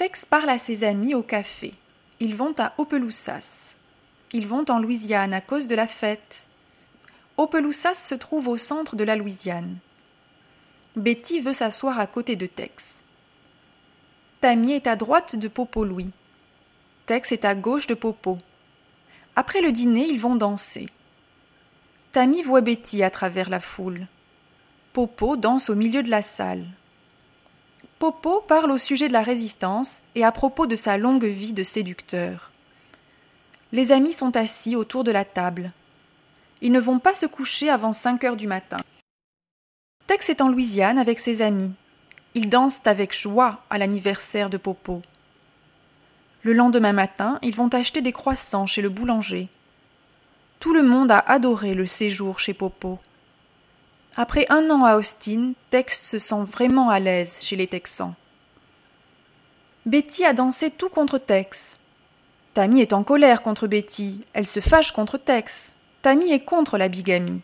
Tex parle à ses amis au café. Ils vont à Opelousas. Ils vont en Louisiane à cause de la fête. Opelousas se trouve au centre de la Louisiane. Betty veut s'asseoir à côté de Tex. Tammy est à droite de Popo Louis. Tex est à gauche de Popo. Après le dîner, ils vont danser. Tammy voit Betty à travers la foule. Popo danse au milieu de la salle. Popo parle au sujet de la résistance et à propos de sa longue vie de séducteur. Les amis sont assis autour de la table. Ils ne vont pas se coucher avant cinq heures du matin. Tex est en Louisiane avec ses amis. Ils dansent avec joie à l'anniversaire de Popo. Le lendemain matin, ils vont acheter des croissants chez le boulanger. Tout le monde a adoré le séjour chez Popo. Après un an à Austin, Tex se sent vraiment à l'aise chez les Texans. Betty a dansé tout contre Tex. Tammy est en colère contre Betty, elle se fâche contre Tex. Tammy est contre la bigamie.